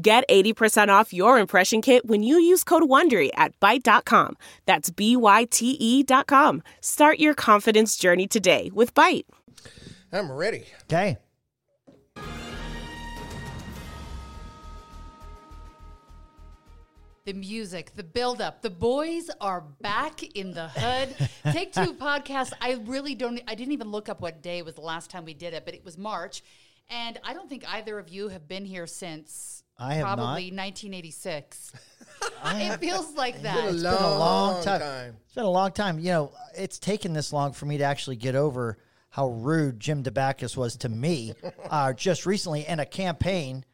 Get 80% off your impression kit when you use code WONDERY at Byte.com. That's B-Y-T-E dot com. Start your confidence journey today with Byte. I'm ready. Okay. the music, the build-up. The boys are back in the hood. Take Two podcast. I really don't. I didn't even look up what day was the last time we did it, but it was March, and I don't think either of you have been here since I have not. probably not. 1986. it feels like that. It's It's been a long time. It's been a long time. You know, it's taken this long for me to actually get over how rude Jim Dabakis was to me uh, just recently in a campaign.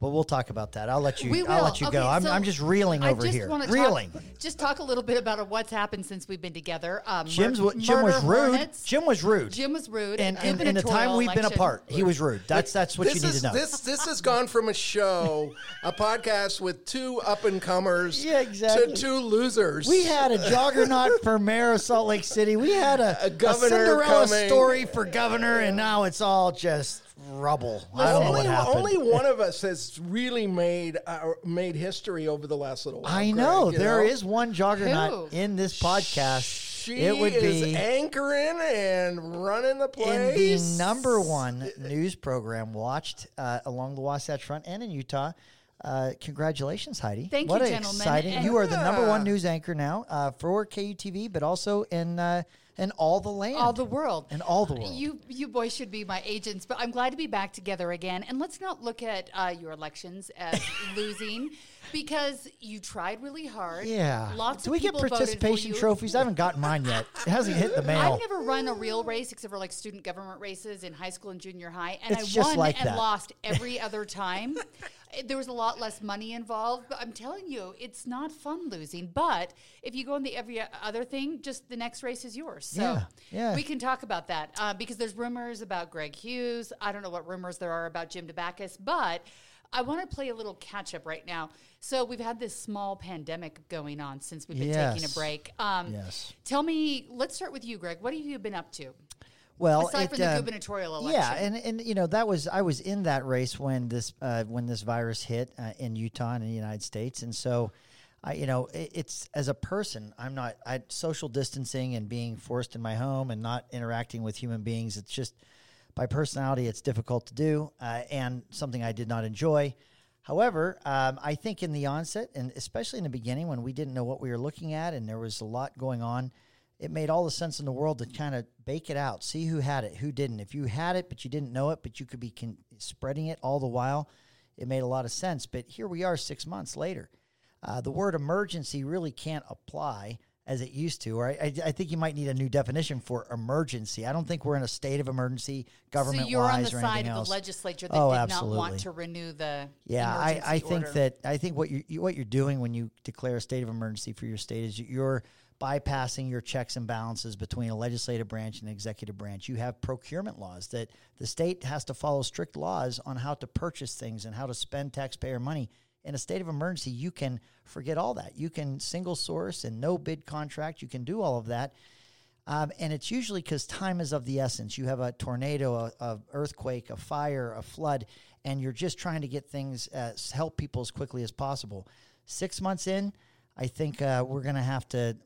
But we'll talk about that. I'll let you. We will. I'll let you Okay, go. I'm, so I'm just reeling I over just here. wanna Reeling. Talk, just talk a little bit about what's happened since we've been together. Um, Jim's mur- Jim was rude. hornets. Jim was rude. Jim was rude. and, and in the time gubernatorial we've been apart, he was rude. That's that's what this you need is, to know. This this has gone from a show, a podcast with two up and comers, Yeah, exactly. to two losers. We had a juggernaut for mayor of Salt Lake City. We had a, A governor Cinderella coming. story for governor, and now it's all just rubble. I don't know only, what happened. only one of us has really made uh, made history over the last little while. I know Greg, there know? is one juggernaut Who? in this podcast. She it would is be anchoring and running the in place. the number one news program watched uh, along the Wasatch Front and in Utah. Uh, congratulations, Heidi! Thank what you, gentlemen. exciting! And- You are the number one news anchor now uh, for KUTV, but also in uh, in all the land, all the world and all the world. You you boys should be my agents, but I'm glad to be back together again. And let's not look at uh, your elections as losing because you tried really hard. yeah. lots Do of we get people voted for participation trophies? I haven't gotten mine yet. It hasn't hit the mail. I've never run a real race except for like student government races in high school and junior high, and It's I won like and that. lost every other time. There was a lot less money involved, but I'm telling you, it's not fun losing. But if you go in the every other thing, just the next race is yours. So Yeah, yeah. we can talk about that uh, because there's rumors about Greg Hughes. I don't know what rumors there are about Jim Dabakis, but. I want to play a little catch up right now. So we've had this small pandemic going on since we've been taking a break. Um, Yes. Tell me, let's start with you, Greg. What have you been up to? Well, Aside it, from the um, gubernatorial election. Yeah, and and you know that was I was in that race when this uh, when this virus hit uh, in Utah and in the United States, and so. I, you know, it, it's as a person, I'm not. I social distancing and being forced in my home and not interacting with human beings. It's just by personality, it's difficult to do, uh, and something I did not enjoy. However, um, I think in the onset, and especially in the beginning, when we didn't know what we were looking at, and there was a lot going on, it made all the sense in the world to kind of bake it out, see who had it, who didn't. If you had it, but you didn't know it, but you could be con- spreading it all the while, it made a lot of sense. But here we are six months later. Uh, the word emergency really can't apply as it used to. Or I, I, I think you might need a new definition for emergency. I don't think we're in a state of emergency government so you're on the side of the legislature that Oh, did absolutely. not want to renew the Yeah, I, I think order. that I think what you- what you're doing when you declare a state of emergency for your state is you're bypassing your checks and balances between a legislative branch and an executive branch. You have procurement laws that the state has to follow strict laws on how to purchase things and how to spend taxpayer money. In a state of emergency, you can forget all that. You can single source and no bid contract. You can do all of that. Um, and it's usually because time is of the essence. You have a tornado, a, a earthquake, a fire, a flood, and you're just trying to get things, uh, help people as quickly as possible. Six months in, I think uh, we're going to have to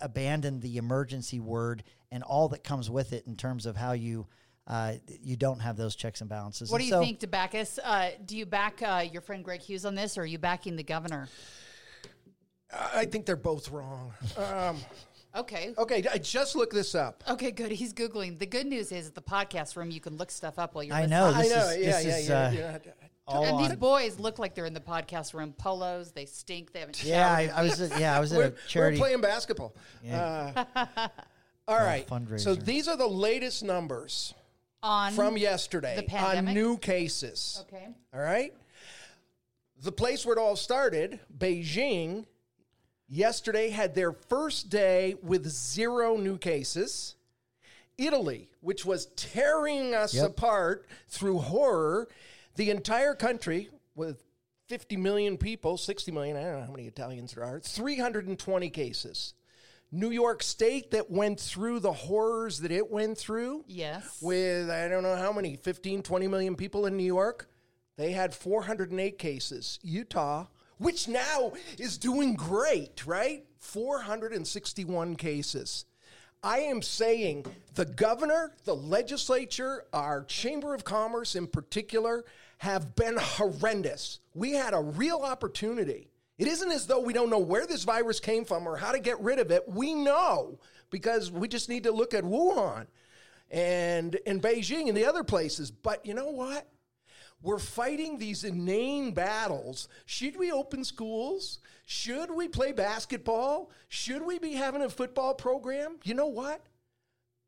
abandon the emergency word and all that comes with it in terms of how you uh, you don't have those checks and balances. What do you so- think, Dabakis? Uh, do you back uh, your friend Greg Hughes on this, or are you backing the governor? I think they're both wrong. Um, Okay. okay, I just looked this up. Okay, good. He's googling. The good news is at the podcast room, you can look stuff up while you're. I listening. know. I know. is- yeah, this yeah, is, yeah, uh, yeah. All and these on- boys look like they're in the podcast room. Polos, they stink. They haven't. Yeah, I, showered. I was. at- Yeah, I was at We're, a we're charity. playing basketball. Uh, all right. So fundraiser. these are the latest numbers on from yesterday the on pandemic? new cases. Okay. All right. the place where it all started, Beijing, yesterday had their first day with zero new cases. Italy, which was tearing us Yep. apart through horror, the entire country with 50 million people, 60 million, I don't know how many Italians there are, 320 cases. New York State that went through the horrors that it went through Yes. with I don't know how many 15 20 million people in New York they had 408 cases Utah which now is doing great right 461 cases I am saying the governor, the legislature, our chamber of commerce in particular have been horrendous. We had a real opportunity. It isn't as though we don't know where this virus came from or how to get rid of it. We know because we just need to look at Wuhan and in Beijing and the other places. But you know what? We're fighting these inane battles. Should we open schools? Should we play basketball? Should we be having a football program? You know what?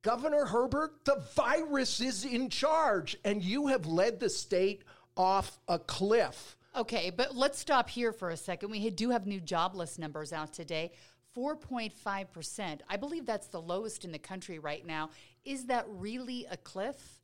Governor Herbert, the virus is in charge, and you have led the state off a cliff. Okay, but let's stop here for a second. We do have new jobless numbers out today. 4.5%. I believe that's the lowest in the country right now. Is that really a cliff?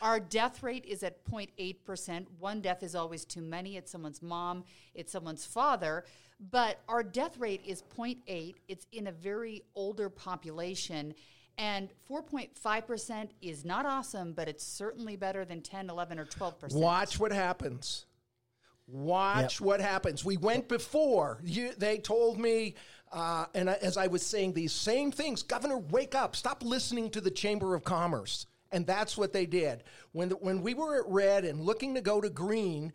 Our death rate is at 0.8%. One death is always too many. It's someone's mom, it's someone's father. But our death rate is 0.8. It's in a very older population. And 4.5% is not awesome, but it's certainly better than 10, 11, or 12%. Watch what happens. Watch what happens. We went before. You, they told me, uh, and I, as I was saying these same things, Governor, wake up. Stop listening to the Chamber of Commerce. And that's what they did. When, the, when we were at red and looking to go to green,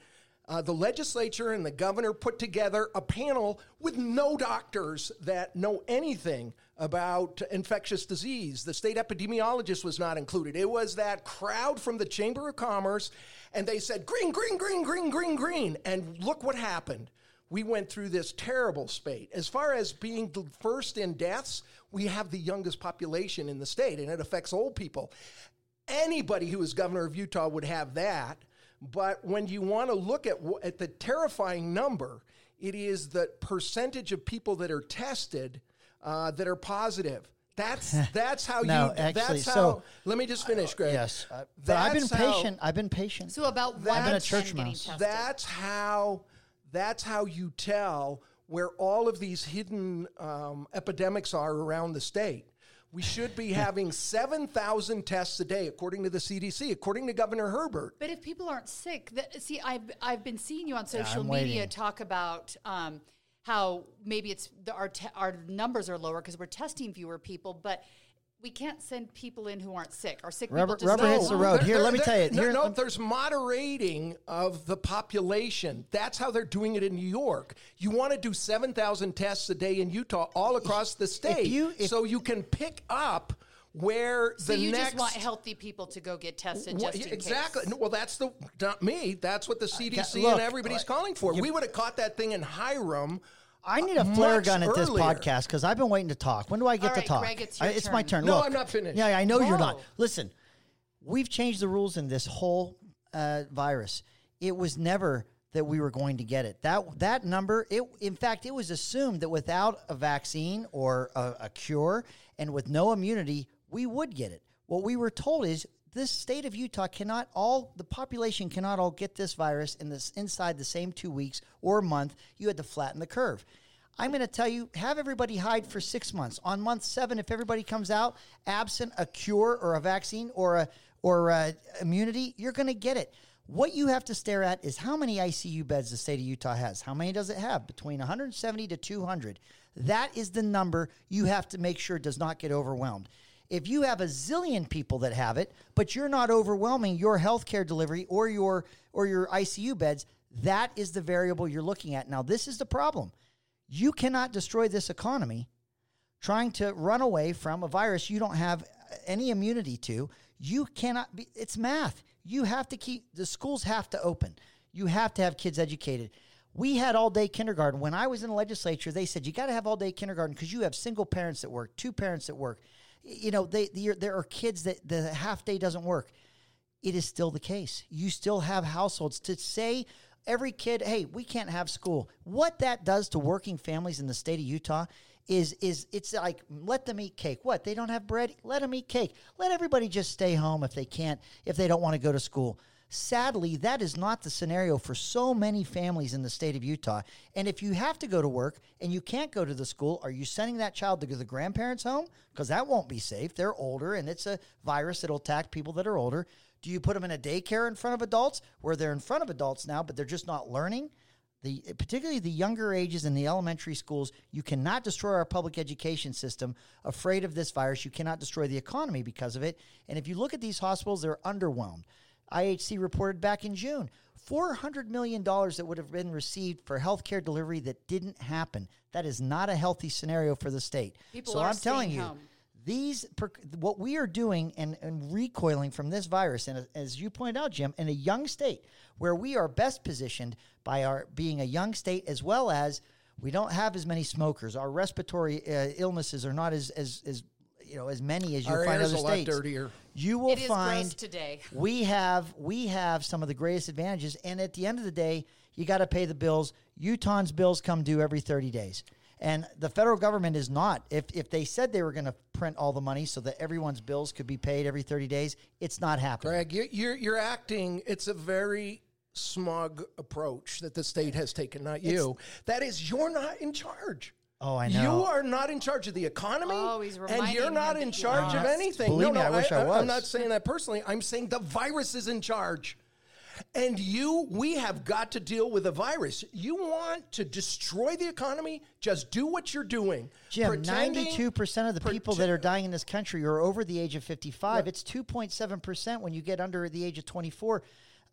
uh, the legislature and the governor put together a panel with no doctors that know anything about infectious disease. The state epidemiologist was not included. It was that crowd from the Chamber of Commerce, and they said, green, green, green, green, green, green. And look what happened. We went through this terrible spate. As far as being the first in deaths, we have the youngest population in the state, and it affects old people. Anybody who is governor of Utah would have that. But when you want to look at, at the terrifying number, it is the percentage of people that are tested uh, that are positive. That's that's how No, you. actually, that's how. so- let me just finish, Greg. Yes, uh, but I've been That's how- patient. I've been patient. So about one I've been a church getting mouse. That's how. That's how you tell where all of these hidden um, epidemics are around the state. We should be having seven thousand tests a day, according to the CDC, according to Governor Herbert. But if people aren't sick, that, see, I've I've been seeing you on social I'm media waiting. talk about um, how maybe it's the, our te- our numbers are lower because we're testing fewer people, but we can't send people in who aren't sick. Our sick Rubber- people just rubber don't hits the road. There- Here, there- let me there- tell you. there- Here- no, lem- there's moderating of the population. That's how they're doing it in New York. You want to do 7,000 tests a day in Utah, all across the state, you- if- so you can pick up where So the you next. just want healthy people to go get tested Well, just in exactly. case. No, well, that's the not me. That's what the CDC look, and everybody's uh, calling for. you- we would have caught that thing in Hyrum. I need a flare gun at this earlier. podcast because I've been waiting to talk. When do I get All to talk? Greg, it's your I- my turn. turn. No, Look. I'm not finished. Yeah, I know you're not. Whoa. Listen, we've changed the rules in this whole uh, virus. It was never that we were going to get it. That that number, it in fact, it was assumed that without a vaccine or a, a cure and with no immunity, we would get it. What we were told is this state of Utah cannot all the population cannot all get this virus in this inside the same two weeks or month. You had to flatten the curve. I'm going to tell you, have everybody hide for six months. On month seven, if everybody comes out absent a cure or a vaccine or a or a immunity, you're going to get it. What you have to stare at is how many ICU beds the state of Utah has. How many does it have? Between 170 to 200. That is the number you have to make sure does not get overwhelmed. If you have a zillion people that have it, but you're not overwhelming your healthcare delivery or your or your ICU beds, that is the variable you're looking at. Now, this is the problem. You cannot destroy this economy trying to run away from a virus you don't have any immunity to. You cannot be, it's math. You have to keep, the schools have to open. You have to have kids educated. We had all day kindergarten. When I was in the legislature, they said you got to have all day kindergarten because you have single parents at work, two parents at work. You know, they, they, there are kids that the half day doesn't work it is still the case. You still have households to say every kid, hey, we can't have school. What that does to working families in the state of Utah is is it's like let them eat cake. What? They don't have bread? Let them eat cake. Let everybody just stay home if they can't if they don't want to go to school. Sadly, that is not the scenario for so many families in the state of Utah. And if you have to go to work and you can't go to the school, are you sending that child to the grandparents' home? Because that won't be safe. They're older and it's a virus that'll attack people that are older. Do you put them in a daycare in front of adults where they're in front of adults now, but they're just not learning? The, particularly the younger ages in the elementary schools, you cannot destroy our public education system. Afraid of this virus, you cannot destroy the economy because of it. And if you look at these hospitals, they're underwhelmed. IHC reported back in June $400 million that would have been received for healthcare delivery that didn't happen. That is not a healthy scenario for the state. People so I'm telling you, home. these what we are doing and, and recoiling from this virus, and as you pointed out, Jim, in a young state where we are best positioned by our being a young state as well as we don't have as many smokers. Our respiratory uh, illnesses are not as as as you know as many as you Our find other a lot states. dirtier. You will It is gross find today. we have we have some of the greatest advantages, and at the end of the day, you got to pay the bills. Utah's bills come due every thirty days, and the federal government is not. If if they said they were going to print all the money so that everyone's bills could be paid every thirty days, it's not happening. Greg, you're, you're you're acting. It's a very smug approach that the state has taken, not you. That is, you're not in charge. Oh, I know. You are not in charge of the economy, Oh, he's and you're not in that he charge of anything. Believe no, me, no, I wish I was. I'm not saying that personally. I'm saying the virus is in charge. And you, we have got to deal with a virus. You want to destroy the economy? Just do what you're doing. Jim, Pretending- ninety-two percent of the people prete- that are dying in this country are over the age of fifty-five. It's two point seven percent when you get under the age of twenty-four.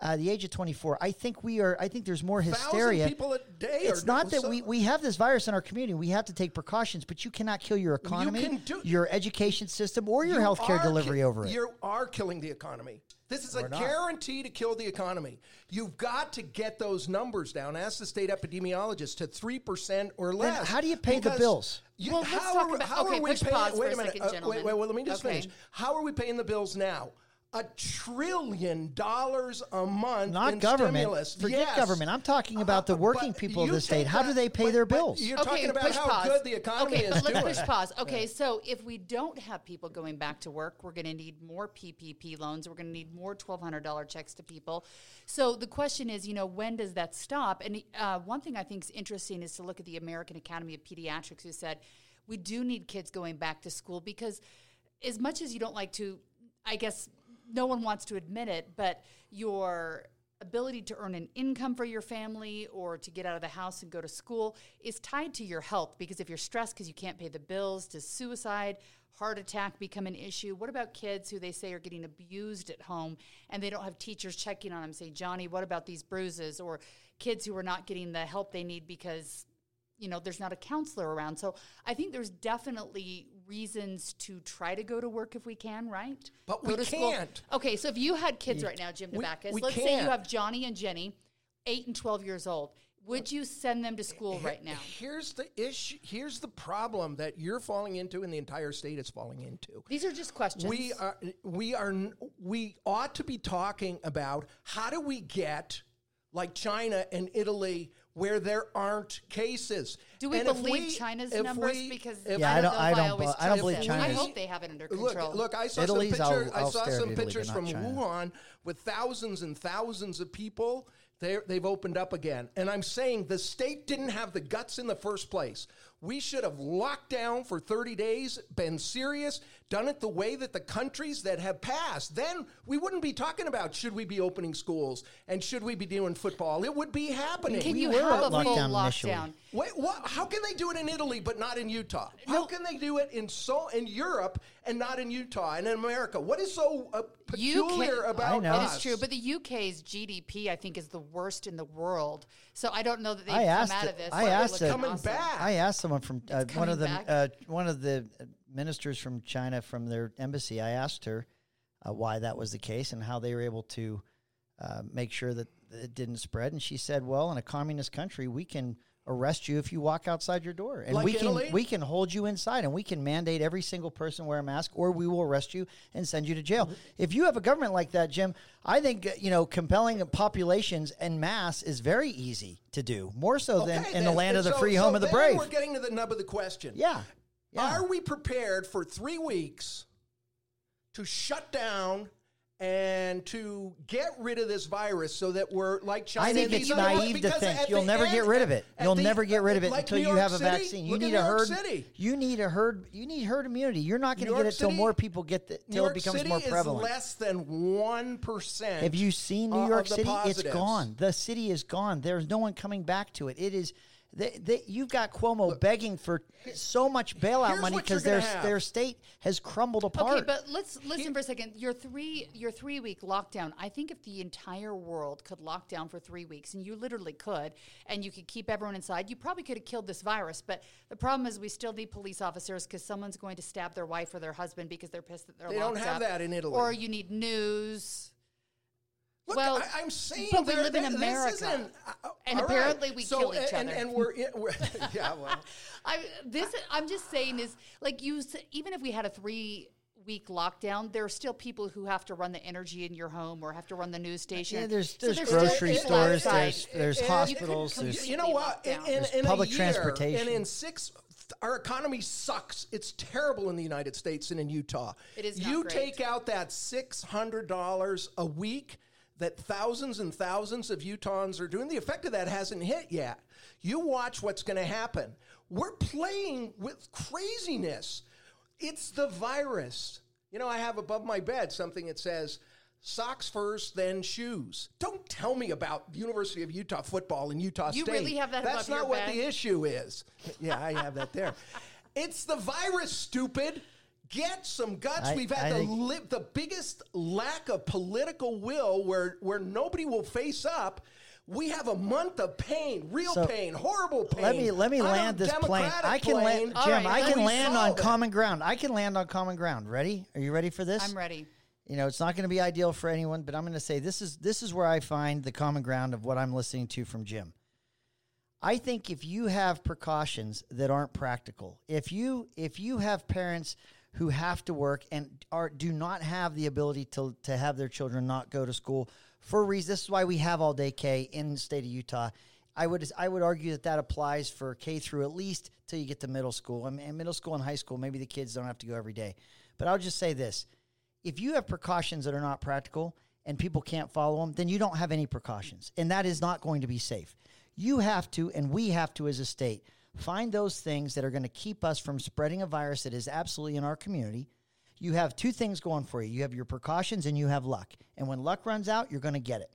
Uh, the age of twenty-four. I think we are. I think there's more hysteria. people a day It's are- not that so- we, we have this virus in our community. We have to take precautions, but you cannot kill your economy, can do- your education system, or your You healthcare are delivery ki- over it. You are killing the economy. This is a not. guarantee to kill the economy. You've got to get those numbers down. Ask the state epidemiologist to three percent or less. how do you pay the bills? you- Well, let's how talk are, about- how okay, are we push paying? wait a a minute. second, uh, wait, gentlemen. wait, well, let me just Okay. finish. How are we paying the bills now? A trillion dollars a month. Not in government. Stimulus. Forget Yes. government. I'm talking about the Uh, working but people of the state. take How do they pay but- their bills? You're okay, talking about how pause. good the economy okay, is but let's doing. push pause. Okay, so if we don't have people going back to work, we're going to need more PPP loans. We're going to need more twelve hundred dollar checks to people. So the question is, you know, when does that stop? And uh, one thing I think is interesting is to look at the American Academy of Pediatrics, who said we do need kids going back to school because, as much as you don't like to, I guess no one wants to admit it, but your ability to earn an income for your family or to get out of the house and go to school is tied to your health because if you're stressed because you can't pay the bills does suicide heart attack become an issue? What about kids who they say are getting abused at home and they don't have teachers checking on them say johnny what about these bruises? or kids who are not getting the help they need because you know there's not a counselor around. So i think there's definitely reasons to try to go to work if we can right But Go we to school. can't. okay so if you had kids right now jim we- we let's say can't. you have johnny and jenny 8 and 12 years old would you send them to school right now Here's the issue. Here's the problem that you're falling into, and the entire state is falling into. these are just questions We are, we are, we ought to be talking about how do we get like China and Italy where there aren't cases. do we And if believe China's numbers? we- because if Yeah, I I don't- don't, I don't I always bu- I don't believe them. China's- I hope they have it under control. look, I saw Italy's, some I'll- pictures. I I'll saw some Italy, pictures from China. Wuhan with thousands and thousands of people. They they've opened up again, and I'm saying the state didn't have the guts in the first place. We should have locked down for 30 days, been serious, done it the way that the countries that have passed. Then we wouldn't be talking about should we be opening schools and should we be doing football. It would be happening. can We you were have a full down initially. lockdown Wait, what? How can they do it in Italy but not in Utah? How can they do it in so in Europe and not in Utah and in America? What is so uh, peculiar UK about know. It us? is true, but the UK's GDP, I think, is the worst in the world. So I don't know that they've come asked out it- of this. I asked looks it- Coming awesome. back. I asked someone from uh, one of the uh, one of the ministers from China from their embassy. I asked her uh, why that was the case and how they were able to uh, make sure that it didn't spread. And she said, "Well, in a communist country, we can arrest you if you walk outside your door, and Like we can Italy? we can hold you inside, and we can mandate every single person wear a mask, or we will arrest you and send you to jail. Mm-hmm. If you have a government like that, Jim, I think you know compelling populations en masse is very easy to do, more so than Okay, in the land of the So- free so home of the brave. We're getting to the nub of the question. Yeah. Yeah. Are we prepared for three weeks to shut down and to get rid of this virus so that we're like China? I think it's naive to think you'll never get rid of it. You'll the- never get rid of it like until you have a City? vaccine. You need a herd. City. You need a herd. You need herd immunity. You're not going to get it till City- more people get the, New till it becomes City more is prevalent. less than one percent. Have you seen New York City? It's gone. The city is gone. There's no one coming back to it. It is. They, they, you've got Cuomo begging for so much bailout money because their have. their state has crumbled apart. Okay, but let's listen for a second. Your three your three week lockdown. I think if the entire world could lock down for three weeks, and you literally could, and you could keep everyone inside, you probably could have killed this virus. But the problem is, we still need police officers because someone's going to stab their wife or their husband because they're pissed that they're locked down. They don't have up. that in Italy. Or you need news. Look, Well, I, I'm saying, but we live in there- this America. isn't- uh, And all right. apparently we So, kill each and, other. And we're, in, we're yeah, well, I this I'm just saying is like you even if we had a three week lockdown, there are still people who have to run the energy in your home or have to run the news station. Yeah, there's So there's grocery stores, outside. there's there's And- hospitals, and- there's you know what? In, in, locked in a public year, transportation. and in six, our economy sucks. It's terrible in the United States and in Utah. It is not You great. take out that six hundred dollars a week that thousands and thousands of Utahns are doing. The effect of that hasn't hit yet. You watch what's going to happen. We're playing with craziness. It's the virus. You know, I have above my bed something that says socks first, then shoes. Don't tell me about University of Utah football in Utah You State. You really have that That's not what bed? the issue is. Yeah, I have that there. It's the virus, stupid. Get some guts. I- We've had I the think- li- the biggest lack of political will where where nobody will face up. We have a month of pain, real So, pain, horrible pain. Let me let me on land this plane. Democratic I can land, Jim. right, I can land on it. common ground. I can land on common ground. Ready? Are you ready for this? I'm ready. You know, it's not going to be ideal for anyone, but I'm going to say this is this is where I find the common ground of what I'm listening to from Jim. I think if you have precautions that aren't practical, if you if you have parents who have to work and are do not have the ability to to have their children not go to school for a reason, this is why we have all day K in the state of Utah. I would I would argue that that applies for K through at least till you get to middle school. I mean, middle school and high school, maybe the kids don't have to go every day. But I'll just say this: if you have precautions that are not practical and people can't follow them, then you don't have any precautions, and that is not going to be safe. You have to, and we have to as a state, find those things that are going to keep us from spreading a virus that is absolutely in our community. You have two things going for you you have your precautions and you have luck. And when luck runs out, you're going to get it.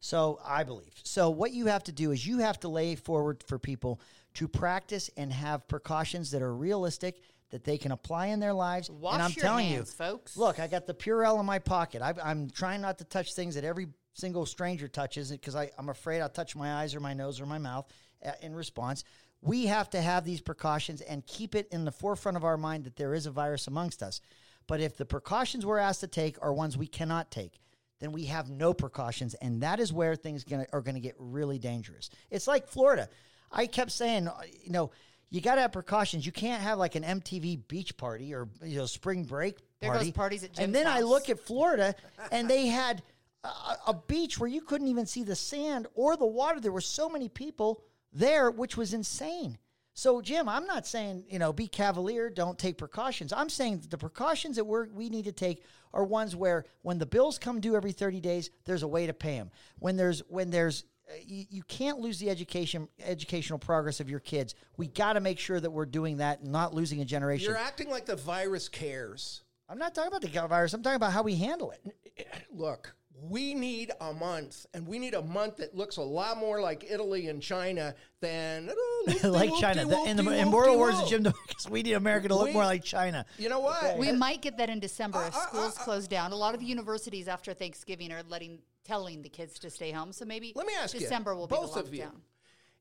So I believe. So what you have to do is you have to lay forward for people to practice and have precautions that are realistic that they can apply in their lives. Wash and I'm your telling hands, you, folks. Look, I got the Purell in my pocket. I, I'm trying not to touch things that every single stranger touches because I'm afraid I'll touch my eyes or my nose or my mouth uh, in response. We have to have these precautions and keep it in the forefront of our mind that there is a virus amongst us. But if the precautions we're asked to take are ones we cannot take, then we have no precautions, and that is where things gonna, are going to get really dangerous. It's like Florida. I kept saying, uh, you know, you got to have precautions. You can't have like an MTV beach party or you know spring break party. There goes parties at and then I look at Florida, and they had a, a beach where you couldn't even see the sand or the water. There were so many people there, which was insane. So, Jim, I'm not saying you know be cavalier, don't take precautions. I'm saying that the precautions that we're, we need to take are ones where when the bills come due every 30 days, there's a way to pay them. When there's when there's uh, you, you can't lose the education educational progress of your kids. We got to make sure that we're doing that, and not losing a generation. You're acting like the virus cares. I'm not talking about the virus. I'm talking about how we handle it. Look, we need a month, and we need a month that looks a lot more like Italy and China than like China. The- in the in World Wars of Jim Dabakis, we need America to look We- more like China. You know what? We might get that in December if Uh, uh, schools uh, close down. A lot of the universities after Thanksgiving are letting telling the kids to stay home. So maybe Let me ask you, December will both be of you. lockdown.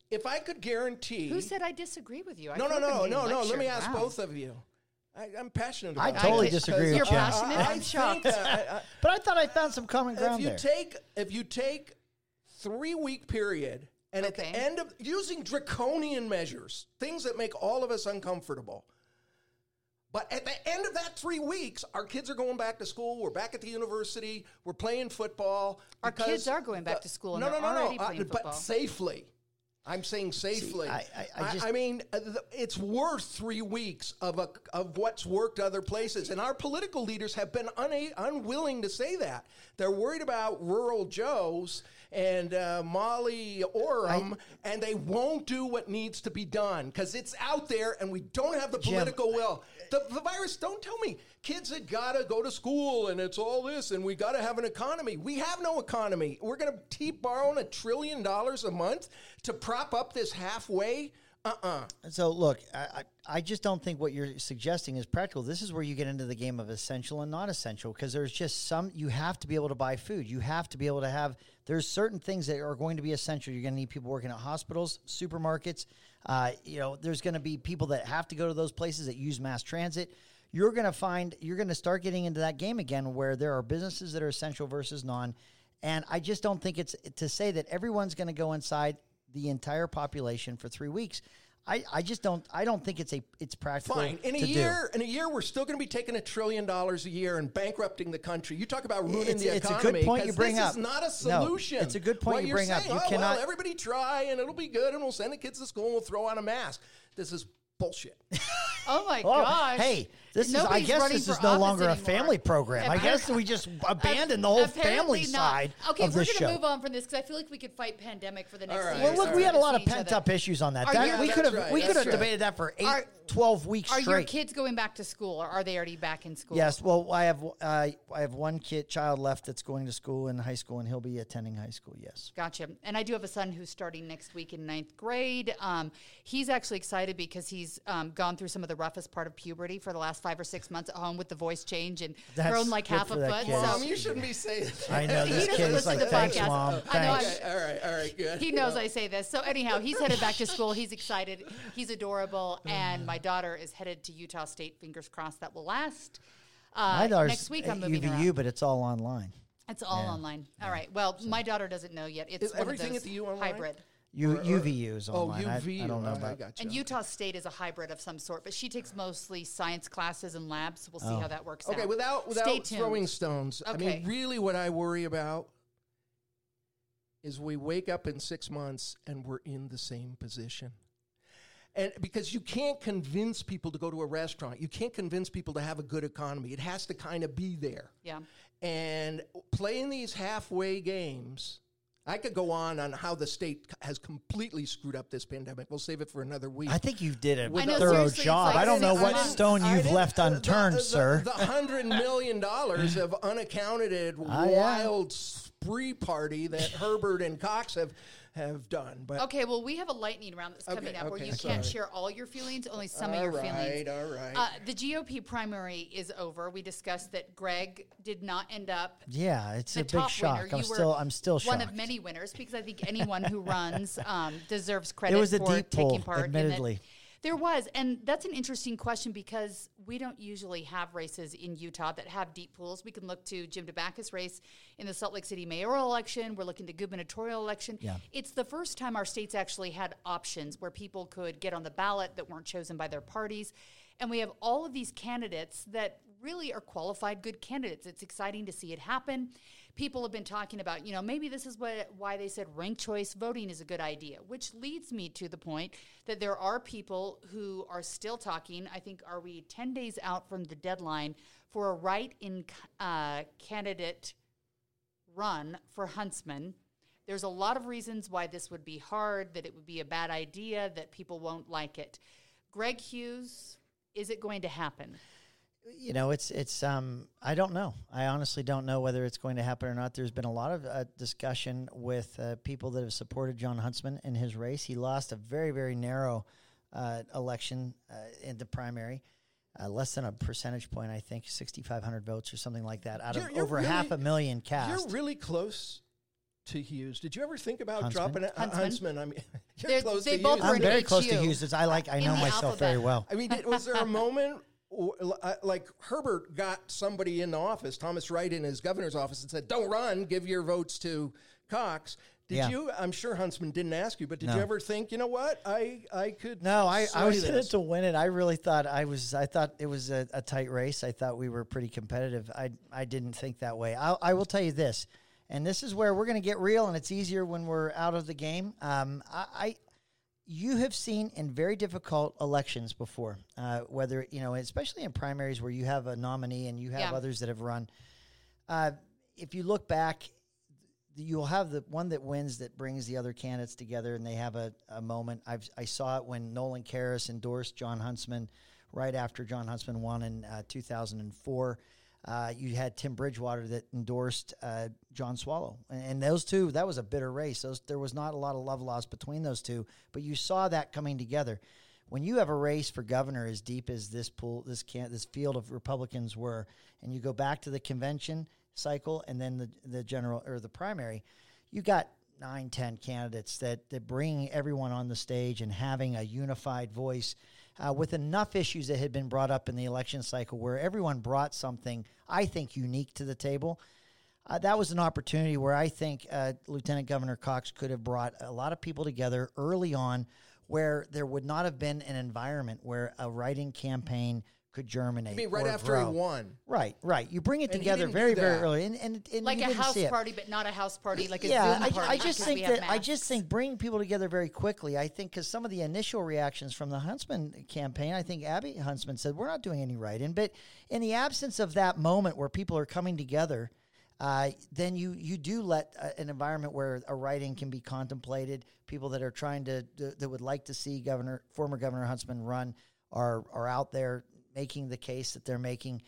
if I could guarantee, Who said I disagree with you? I no, no, feel like no, being no, no. Let me ask Wow. both of you. I, I'm passionate about it. I about totally this disagree with You're Jim. passionate. I I'm shocked. I- I- But I thought I found some common ground if you there. take if you take three week period And at the end of using draconian measures, things that make all of us uncomfortable. But at the end of that three weeks, our kids are going back to school. We're back at the university. We're playing football. Our kids are going back the- to school and No, they're no, no, already no. uh, football. but safely. I'm saying safely. I- I- I just- mean, uh, it's worth three weeks of a, of what's worked other places, and our political leaders have been una- unwilling to say that. They're worried about rural Joes and uh, Molly Oram, and they won't do what needs to be done because it's out there, and we don't have the Jim, political will. The, the virus. Don't tell me kids that gotta go to school, and it's all this, and we gotta have an economy. We have no economy. We're gonna keep borrowing a trillion dollars a month to prop up this halfway. Uh-uh. So look, I, I I just don't think what you're suggesting is practical. This is where you get into the game of essential and not essential because there's just some you have to be able to buy food. You have to be able to have. There's certain things that are going to be essential. You're going to need people working at hospitals, supermarkets. Uh, you know, there's going to be people that have to go to those places that use mass transit. You're going to find you're going to start getting into that game again where there are businesses that are essential versus non. And I just don't think it's to say that everyone's going to go inside the entire population for three weeks. I, I just don't I don't think it's a it's practical. Fine. In a to do. year, in a year, we're still going to be taking a trillion dollars a year and bankrupting the country. You talk about ruining It's- the it's a economy. good point you 'cause bring this up. is not a No, solution. it's a good point What you you're bring up. saying, You oh, cannot- well, everybody try and it'll be good, and we'll send the kids to school and we'll throw on a mask. This is bullshit. oh my Oh, gosh! hey, this is. I guess this is no office longer a family program. I guess we just abandoned the whole Apparently family not. side Okay, of we're gonna move on from this because I feel like we could fight pandemic for the next. All right, year Well, look, we had a lot of listening to each pent up issues on that. That- you- we could have right, we could have debated that for eight, Are- 12 weeks Are straight. your kids going back to school, or are they already back in school? Yes, well, I have uh, I have one kid child left that's going to school in high school, and he'll be attending high school. Yes. Gotcha. And I do have a son who's starting next week in ninth grade. Um, he's actually excited because he's um, gone through some of the roughest part of puberty for the last five or six months at home with the voice change and That's grown like half a foot. kid. So you shouldn't be saying that. I know He this doesn't kid is listen like, to the thanks, podcast. mom. I know, Okay, all right, all right, good. he knows I say this. So anyhow, he's headed back to school. He's excited. He's adorable. And my daughter is headed to Utah State. Fingers crossed that will last. Uh, My daughter's next week, I'm at moving her UVU, out. but it's all online. It's all online. All right. Well, my daughter doesn't know yet. It's Is one everything of at the U online? hybrid. U, UVU is Oh, online. I- UV. I, don't know I about. gotcha. And Utah State is a hybrid of some sort, but she takes mostly science classes and labs. We'll see Oh. how that works Okay, out. without without throwing stones. I mean, really, what I worry about is we wake up in six months and we're in the same position. And because you can't convince people to go to a restaurant, you can't convince people to have a good economy. It has to kind of be there. Yeah. And playing these halfway games, I could go on on how the state has completely screwed up this pandemic. We'll save it for another week. I think you did a know, thorough job. like I don't know what months. stone I you've left unturned, the, sir. The hundred million dollars of unaccounted Ah, yeah. Wild spree party that Herbert and Cox have have done. But Okay, well, we have a lightning round that's coming Okay, up where okay, you can't share all your feelings, only some of all your feelings. right, all right. Uh, the GOP primary is over. We discussed that Greg did not end up yeah, it's the a big shock. winner. I'm You still I'm still one shocked. of many winners because I think anyone who runs um, deserves credit It was a for deep taking poll, part. in it. admittedly. There was, and that's an interesting question because we don't usually have races in Utah that have deep pools. We can look to Jim Dabakis' race in the Salt Lake City mayoral election. We're looking to gubernatorial election. Yeah. It's the first time our states actually had options where people could get on the ballot that weren't chosen by their parties. And we have all of these candidates that really are qualified good candidates. It's exciting to see it happen. People have been talking about, you know, maybe this is what why they said ranked choice voting is a good idea, which leads me to the point that there are people who are still talking. I think are we 10 days out from the deadline for a write-in uh, candidate run for Huntsman. There's a lot of reasons why this would be hard, that it would be a bad idea, that people won't like it. Greg Hughes, is it going to happen? You know, it's it's um I don't know. I honestly don't know whether it's going to happen or not. There's been a lot of uh, discussion with uh, people that have supported John Huntsman in his race. He lost a very very narrow uh, election uh, in the primary. Uh, less than a percentage point, I think, 6,500 votes or something like that, out You're- of you're over really- half a million cast. You're really close to Hughes. Did you ever think about Huntsman? dropping it? Huntsman? Huntsman. I mean, you're They're- close they to both Hughes. I'm very close to Hughes. I like I know the myself very well. I mean, was there a moment w- like Herbert got somebody in the office, Thomas Wright in his governor's office, and said, "Don't run. Give your votes to Cox." Did Yeah. you? I'm sure Huntsman didn't ask you, but did No. you ever think, you know what, I I could? No, I, I was in it to win it. I really thought I was. I thought it was a, a tight race. I thought we were pretty competitive. I I didn't think that way. I, I will tell you this, and this is where we're going to get real, and it's easier when we're out of the game. Um, I, I you have seen in very difficult elections before, uh, whether you know, especially in primaries where you have a nominee and you have Yeah. others that have run. Uh, if you look back, you'll have the one that wins that brings the other candidates together and they have a, a moment. I've, I saw it when Nolan Karras endorsed John Huntsman right after John Huntsman won in uh, 2004. Uh, you had Tim Bridgewater that endorsed uh, John Swallow, and, and those two that was a bitter race. Those there was not a lot of love lost between those two, but you saw that coming together. When you have a race for governor as deep as this pool, this can this field of Republicans were, and you go back to the convention cycle and then the the general or the primary, you got nine, ten candidates that that bring everyone on the stage and having a unified voice uh, with enough issues that had been brought up in the election cycle where everyone brought something I think unique to the table. Uh, that was an opportunity where I think uh, Lieutenant Governor Cox could have brought a lot of people together early on where there would not have been an environment where a write-in campaign could germinate. I mean, right or after he won. Right, right. You bring it And together very, very early, and, and, and like you a didn't house see it. party, but not a house party, like a yeah, Zoom I, party. I just think that I just think bringing people together very quickly. I think because some of the initial reactions from the Huntsman campaign, I think Abby Huntsman said we're not doing any write-in, but in the absence of that moment where people are coming together. Uh, then you you do let uh, an environment where a write-in can be contemplated. People that are trying to that would like to see Governor former Governor Huntsman run are are out there making the case that they're making.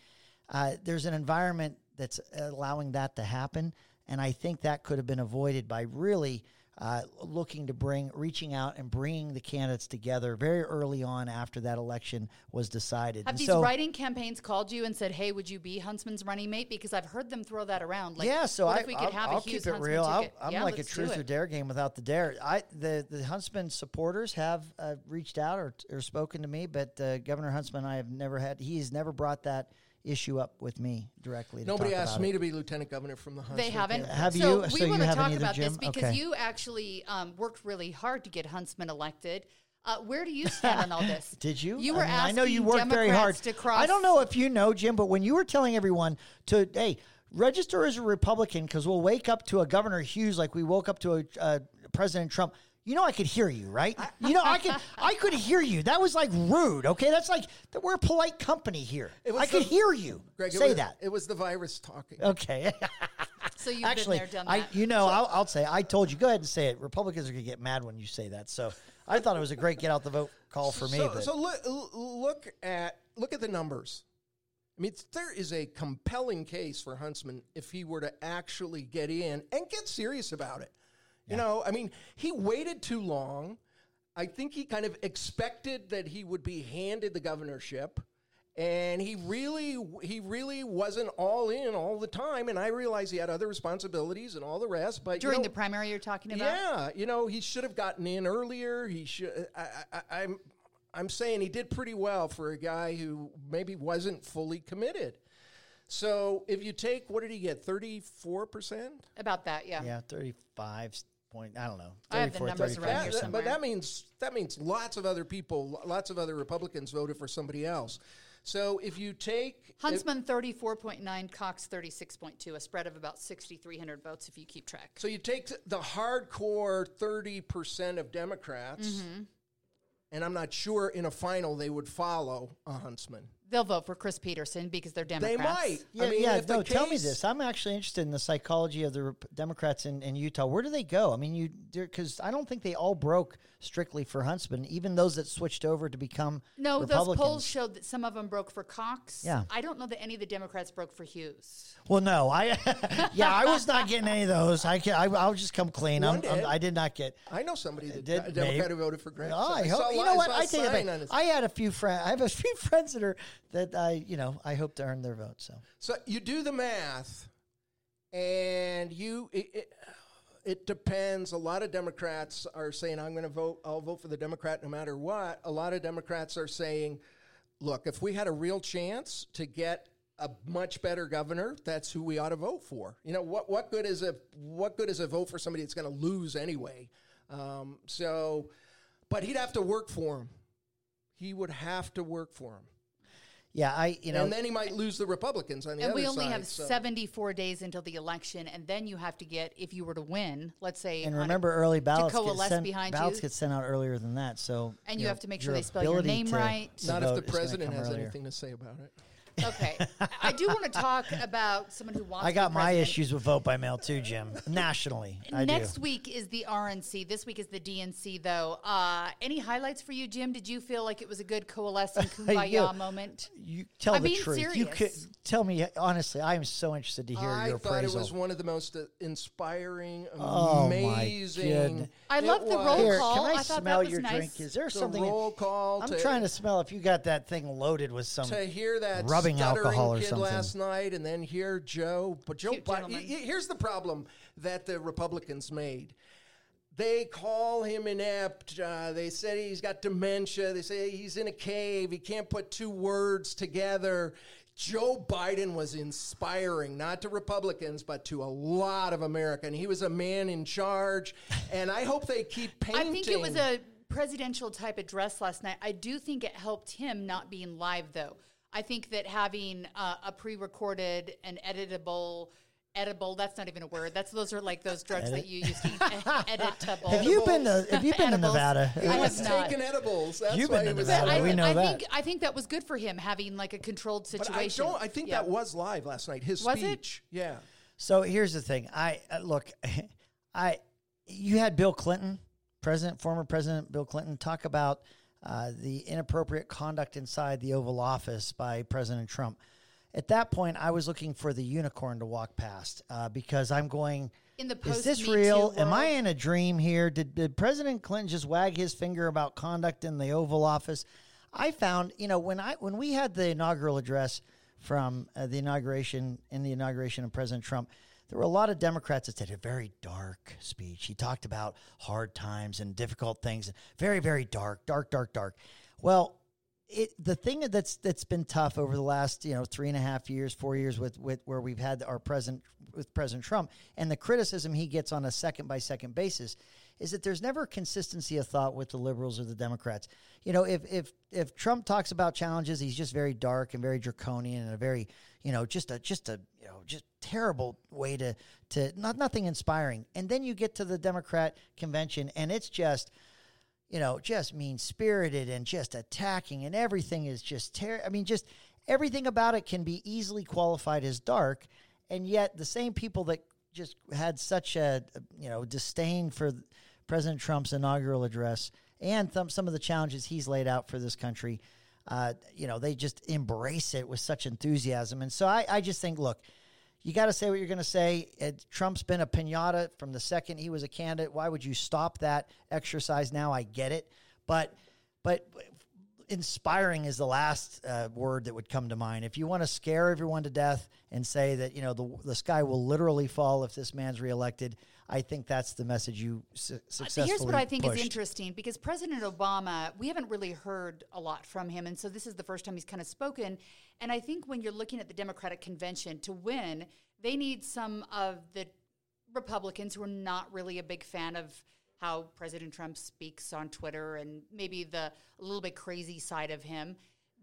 Uh, there's an environment that's allowing that to happen, and I think that could have been avoided by really uh, looking to bring, reaching out and bringing the candidates together very early on after that election was decided. Have And these so- write-in campaigns called you and said, "Hey, would you be Huntsman's running mate?" Because I've heard them throw that around. Like, yeah, so I, if we could I'll, have I'll a Hughes keep it Huntsman real. Ticket? I'm Yeah, like a truth or dare game without the dare. I the the Huntsman supporters have uh, reached out or or spoken to me, but uh, Governor Huntsman, I have never had. He has never brought that issue up with me directly. to Nobody talk asked about me it. to be lieutenant governor from the Huntsman. They haven't. campaign. Have so you- We so you want to talk either, about this because Okay. you actually um, worked really hard to get Huntsman elected. Uh, where do you stand on all this? Did you? You I were mean, asking I know you worked very hard. Democrats to cross. I don't know if you know, Jim, but when you were telling everyone to, hey, register as a Republican because we'll wake up to a Governor Hughes like we woke up to a uh, President Trump. You know, I could hear you, right? You know, I could, I could hear you. That was like rude. Okay, that's like that we're a polite company here. It was I could the- hear you Greg, it say was- that. It was the virus talking. Okay. So you've Actually, been there, done I, that. you know, I'll, I'll say, I told you, go ahead and say it. Republicans are going to get mad when you say that. So I thought it was a great get out the vote call for me. So, but so look, look at look at the numbers. I mean, there is a compelling case for Huntsman if he were to actually get in and get serious about it. You know, I mean, he waited too long. I think he kind of expected that he would be handed the governorship, and he really, he really wasn't all in all the time. And I realize he had other responsibilities and all the rest. But you during know, the primary you're talking about. yeah, you know, he should have gotten in earlier. He should. I, I, I'm, I'm saying he did pretty well for a guy who maybe wasn't fully committed. So if you take, what did he get? Thirty-four percent. About that, yeah. yeah, 35 point, I don't know. I have the numbers 35. around here But that means that means lots of other people, lots of other Republicans voted for somebody else. So if you take Huntsman 34.9, Cox 36.2, a spread of about 6,300 votes if you keep track. So you take the hardcore 30% of Democrats, Mm-hmm. and I'm not sure in a final they would follow a Huntsman. They'll vote for Chris Peterson because they're Democrats. They might. Yeah, I mean, yeah. if the No, tell me this. I'm actually interested in the psychology of the Rep- Democrats in, in Utah. Where do they go? I mean, you because I don't think they all broke strictly for Huntsman. Even those that switched over to become No, those polls showed that some of them broke for Cox. Yeah. I don't know that any of the Democrats broke for Hughes. Well, no, I yeah, I was not getting any of those. I can, I, I'll just come clean. I'm, did. I'm, I did not get. I know somebody that Did a Democrat maybe- who voted for Grant. Oh, I saw hope a you li- know what saw a I tell you. what, I had a few friends. I have a few friends that are that I you know I hope to earn their vote. So So you do the math, and you it, it, it depends. A lot of Democrats are saying, "I'm going to vote. I'll vote for the Democrat no matter what." A lot of Democrats are saying, "Look, if we had a real chance to get a much better governor, that's who we ought to vote for. You know, what what good is a what good is a vote for somebody that's going to lose anyway? Um, so, but he'd have to work for him. He would have to work for him. Yeah, I you know, and then he might lose the Republicans on the and other we only side, have so- 74 days until the election, and then you have to get if you were to win, let's say, and on a- remember early ballots get coalesce sent, behind ballots you. get sent out earlier than that. So And you know, have to make sure they spell your ability name to- right. to Not if the president has earlier. anything to say about it. Okay, I- I do want to talk about someone who wants. I to got be my issues with vote by mail too, Jim. Nationally, I Next do. week is the RNC. This week is the DNC, though. Uh, any highlights for you, Jim? Did you feel like it was a good coalescing kumbaya Yeah. moment? You tell I'm the being truth. You could serious. tell me honestly. I am so interested to hear I your thought it was one of the most uh, inspiring, Oh, my amazing. goodness. I love the was. roll Here, call. can I, I smell your nice. drink? Is there The something? roll call. I'm to, trying to smell if you got that thing loaded with some. to hear that rubbing alcohol or kid something. last night, and then here Joe. But Joe, Cute Biden. gentleman. y- y- Here's the problem that the Republicans made. They call him inept. Uh, they said he's got dementia. They say he's in a cave. He can't put two words together. Joe Biden was inspiring, not to Republicans, but to a lot of America. And he was a man in charge. And I hope they keep painting. I think it was a presidential type address last night. I do think it helped him not being live, though. I think that having uh, a pre-recorded and editable. Edible, that's not even a word. That's those are like those drugs that you use to eat. editable. have you been to Have you been to Nevada? I have was not. taking edibles. That's You've why been to Nevada. out I, we know I that. think I think that was good for him having like a controlled But situation. I don't. I think Yeah. that was live last night. His Was it? Yeah. So here's the thing. I uh, look. I you had Bill Clinton, President, former President Bill Clinton, talk about uh, the inappropriate conduct inside the Oval Office by President Trump. At that point, I was looking for the unicorn to walk past uh, because I'm going. In the Is this real? Am I in a dream here? Did, did President Clinton just wag his finger about conduct in the Oval Office? I found, you know, when I when we had the inaugural address from uh, the inauguration in the inauguration of President Trump, there were a lot of Democrats that said a very dark speech. He talked about hard times and difficult things, very very dark, dark, dark, dark. Well, it the thing that's that's been tough over the last you know three and a half years, four years with with where we've had our president with President Trump and the criticism he gets on a second by second basis is that there's never consistency of thought with the liberals or the Democrats. You know, if if if Trump talks about challenges, he's just very dark and very draconian and a very you know just a just a you know just terrible way to to not nothing inspiring. And then you get to the Democrat convention and it's just you know, just mean spirited and just attacking, and everything is just terrible. I mean, just everything about it can be easily qualified as dark, and yet the same people that just had such a you know disdain for President Trump's inaugural address and th- some of the challenges he's laid out for this country, uh, you know, they just embrace it with such enthusiasm, and so I, I just think, look. You got to say what you're going to say. It, Trump's been a pinata from the second he was a candidate. Why would you stop that exercise now? I get it, but but inspiring is the last uh, word that would come to mind. If you want to scare everyone to death and say that you know the the sky will literally fall if this man's reelected, I think that's the message you su- uh, successfully. Here's what I think pushed. is interesting because President Obama, we haven't really heard a lot from him. And so this is the first time he's kind of spoken. And I think when you're looking at the Democratic convention to win, they need some of the Republicans who are not really a big fan of how President Trump speaks on Twitter and maybe the a little bit crazy side of him.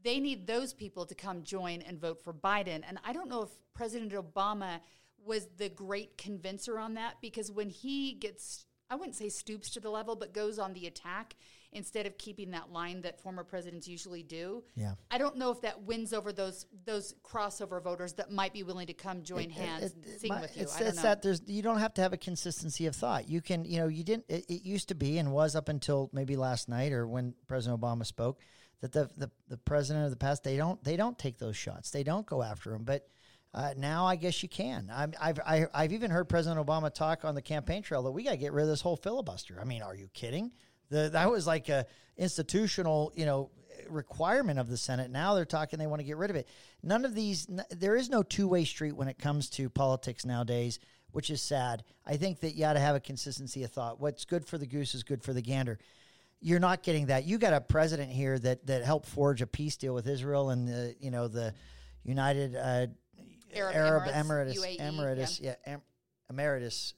They need those people to come join and vote for Biden. And I don't know if President Obama was the great convincer on that because when he gets I wouldn't say stoops to the level, but goes on the attack instead of keeping that line that former presidents usually do. Yeah. I don't know if that wins over those those crossover voters that might be willing to come join hands It- and it- sing my- with you. It's, I don't it's know. that there's you don't have to have a consistency of thought. You can you know you didn't. It, it used to be and was up until maybe last night or when President Obama spoke that the the, the president of the past they don't they don't take those shots. They don't go after him but. Uh, now I guess you can. I'm, I've I, I've even heard President Obama talk on the campaign trail that we got to get rid of this whole filibuster. I mean, are you kidding? The, that was like a institutional, you know, requirement of the Senate. Now they're talking they want to get rid of it. None of these. n- There is no two way street when it comes to politics nowadays, which is sad. I think that you got to have a consistency of thought. What's good for the goose is good for the gander. You're not getting that. You got a president here that that helped forge a peace deal with Israel, and the you know the United uh, Arab Emirates, Emirates, UAE, Emirates, yeah, em, Emeritus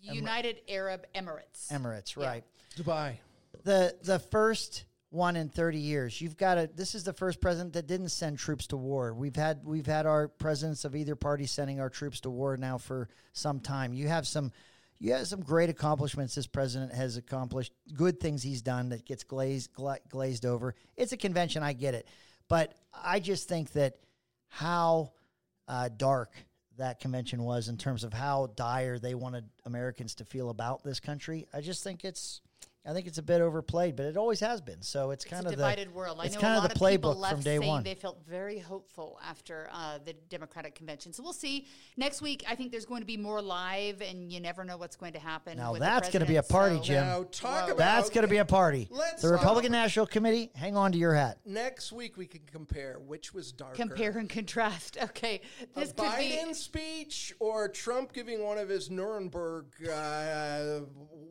United Arab Emirates. Emirates, Yeah. right? Dubai. The the first one in 30 years. You've got to this is the first president that didn't send troops to war. We've had we've had our presidents of either party sending our troops to war now for some time. You have some you have some great accomplishments this president has accomplished. Good things he's done that gets glazed gla- glazed over. It's a convention, I get it. But I just think that how uh, dark that convention was in terms of how dire they wanted Americans to feel about this country. I just think it's, I think it's a bit overplayed, but it always has been. So it's kind it's a of divided the, world. I it's know kind a lot of people playbook left from day one. they felt very hopeful after uh, the Democratic convention. So we'll see next week. I think there's going to be more live, and you never know what's going to happen. Now with that's gonna be a party, so- Jim. Now talk Whoa. about That's going to be a party. Let's the talk- Republican National Committee, hang on to your hat. next week. We can compare which was darker. Compare and contrast. Okay, a this could Biden be. speech or Trump giving one of his Nuremberg uh,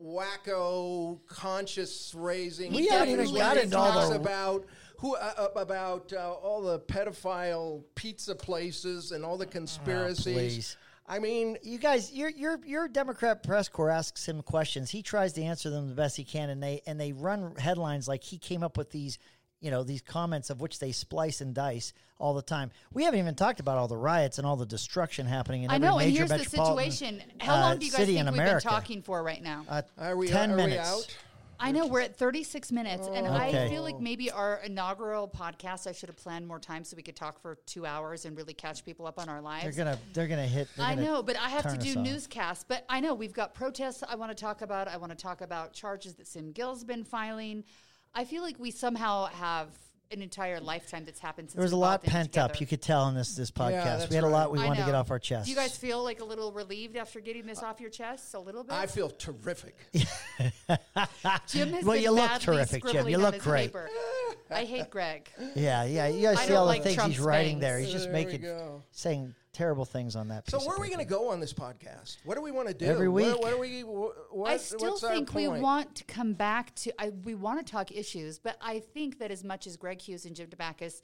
wacko conscious raising. We haven't even speeches got into all the- about who uh, uh, about uh, all the pedophile pizza places and all the conspiracies. please. I mean, You guys, your your your Democrat press corps asks him questions. He tries to answer them the best he can, and they and they run headlines like he came up with these, you know, these comments of which they splice and dice all the time. We haven't even talked about all the riots and all the destruction happening in I every know, and major here's the situation. How uh, long do you guys think we've been talking for right now? Uh, are we, ten are minutes? we out? I know we're at 36 minutes, and I Okay. feel like maybe our inaugural podcast, I should have planned more time so we could talk for two hours and really catch people up on our lives. They're gonna they're gonna hit. they're I gonna know, but I have to turn do off. newscasts. But I know we've got protests I want to talk about. I want to talk about charges that Sim Gill's been filing. I feel like we somehow have an entire lifetime that's happened since There was a lot bought them pent up. You could tell in this this podcast. that's we had a lot we I wanted to get off our chest. Do you guys feel like a little relieved after getting this off your chest? A little bit. I feel terrific. Jim has Well, been you look terrific, Jim. You look great. paper. I hate Greg. Yeah, yeah. You guys I see don't all the like things Trump's he's writing fangs. there. He's just There making saying terrible things on that. So piece where of are we going to go on this podcast? What do we want to do Every week. What, do we? What, I still what's think we want to come back to. I, we want to talk issues, but I think that as much as Greg Hughes and Jim Dabakis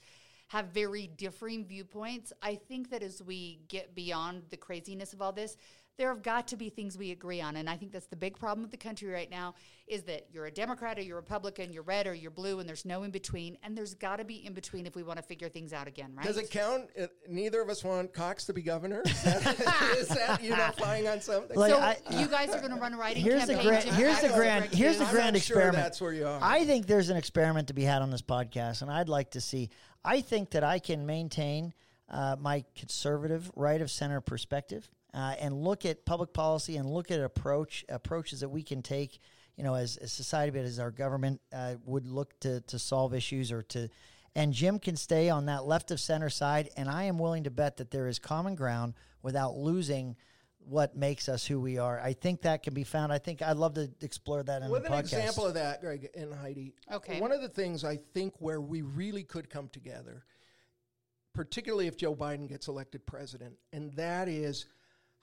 have very differing viewpoints, I think that as we get beyond the craziness of all this, there have got to be things we agree on, and I think that's the big problem with the country right now is that you're a Democrat or you're a Republican, you're red or you're blue, and there's no in between, and there's got to be in between if we want to figure things out again, right? Does it count? Uh, neither of us want Cox to be governor. Is that, is that you know flying on something? Like, so I- you guys are going to run a write-in Here's the campaign. grand. Here's the grand. Here's the grand not sure experiment. that's where you are. I think there's an experiment to be had on this podcast, and I'd like to see. I think that I can maintain uh, my conservative, right of center perspective, uh, and look at public policy and look at approach approaches that we can take. You know, as a society, but as our government uh, would look to to solve issues or to. And Jim can stay on that left of center side, and I am willing to bet that there is common ground without losing what makes us who we are. I think that can be found. I think I'd love to explore that in With the an podcast. example of that, Greg and Heidi. Okay. One of the things I think where we really could come together, particularly if Joe Biden gets elected president, and that is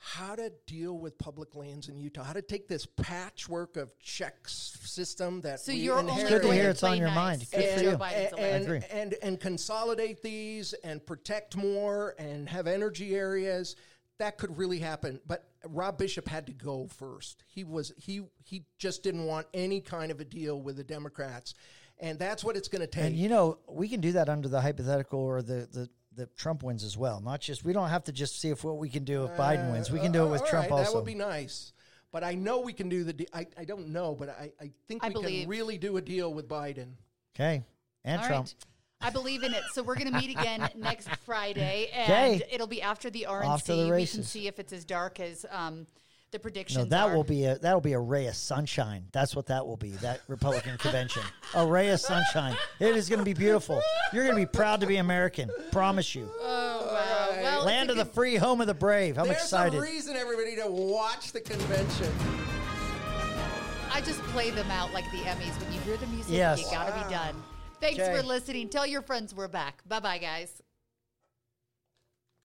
how to deal with public lands in Utah. How to take this patchwork of checks system that So we you're only inherited Good to hear it's on your nice. mind. Good if for you. And, and, and and consolidate these and protect more and have energy areas. That could really happen. But Rob Bishop had to go first. He was he he just didn't want any kind of a deal with the Democrats. And that's what it's going to take. And you know, we can do that under the hypothetical or the the the Trump wins as well. Not just we don't have to just see if what we can do if Biden wins. We can do it with Uh, Trump right, also. that would be nice but I know we can do the de- I, I don't know but I, I think I we believe. can really do a deal with Biden okay, and All Trump. right. I believe in it. So we're going to meet again next Friday, and Okay. it'll be after the RNC. Off to the we can see if it's as dark as um, the predictions. No, that are. will be a that will be a ray of sunshine. That's what that will be. That Republican convention, a ray of sunshine. It is going to be beautiful. You're going to be proud to be American. Promise you. Oh wow! Well, Land of a the free, home of the brave. I'm excited. there's excited. a reason everybody to watch the convention I just play them out like the Emmys. When you hear the music, Yes. you got to be done. Thanks Okay. for listening. Tell your friends we're back. Bye bye, guys.